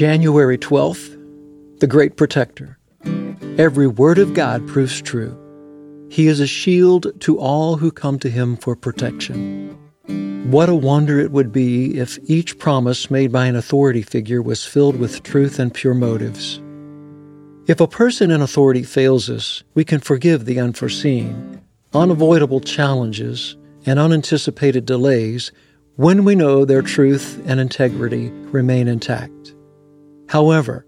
January 12th, the Great Protector. Every word of God proves true. He is a shield to all who come to him for protection. What a wonder it would be if each promise made by an authority figure was filled with truth and pure motives. If a person in authority fails us, we can forgive the unforeseen, unavoidable challenges, and unanticipated delays when we know their truth and integrity remain intact. However,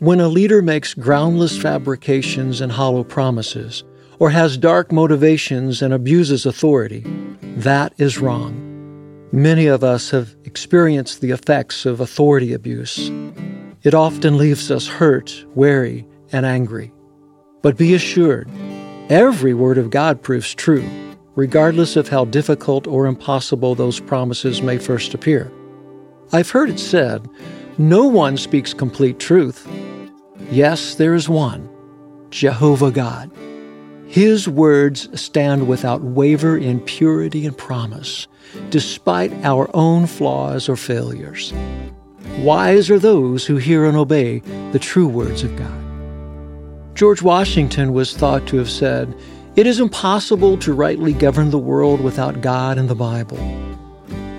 when a leader makes groundless fabrications and hollow promises, or has dark motivations and abuses authority, that is wrong. Many of us have experienced the effects of authority abuse. It often leaves us hurt, weary, and angry. But be assured, every word of God proves true, regardless of how difficult or impossible those promises may first appear. I've heard it said, no one speaks complete truth. Yes, there is one Jehovah God. His words stand without waver in purity and promise, despite our own flaws or failures. Wise are those who hear and obey the true words of God. George Washington was thought to have said, It is impossible to rightly govern the world without God and the Bible.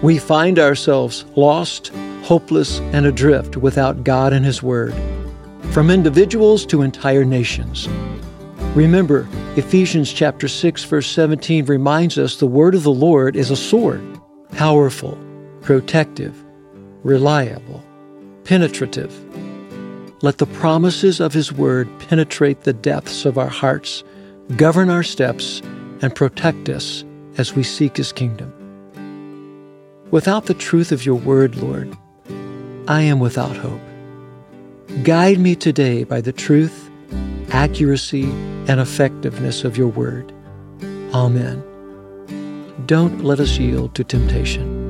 We find ourselves lost, hopeless, and adrift without God and His Word, from individuals to entire nations. Remember, Ephesians chapter 6 verse 17 reminds us the word of the Lord is a sword, powerful, protective, reliable, penetrative. Let the promises of his word penetrate the depths of our hearts, govern our steps, and protect us as we seek his kingdom. Without the truth of your word, Lord, I am without hope. Guide me today by the truth accuracy, and effectiveness of your word. Amen. Don't let us yield to temptation.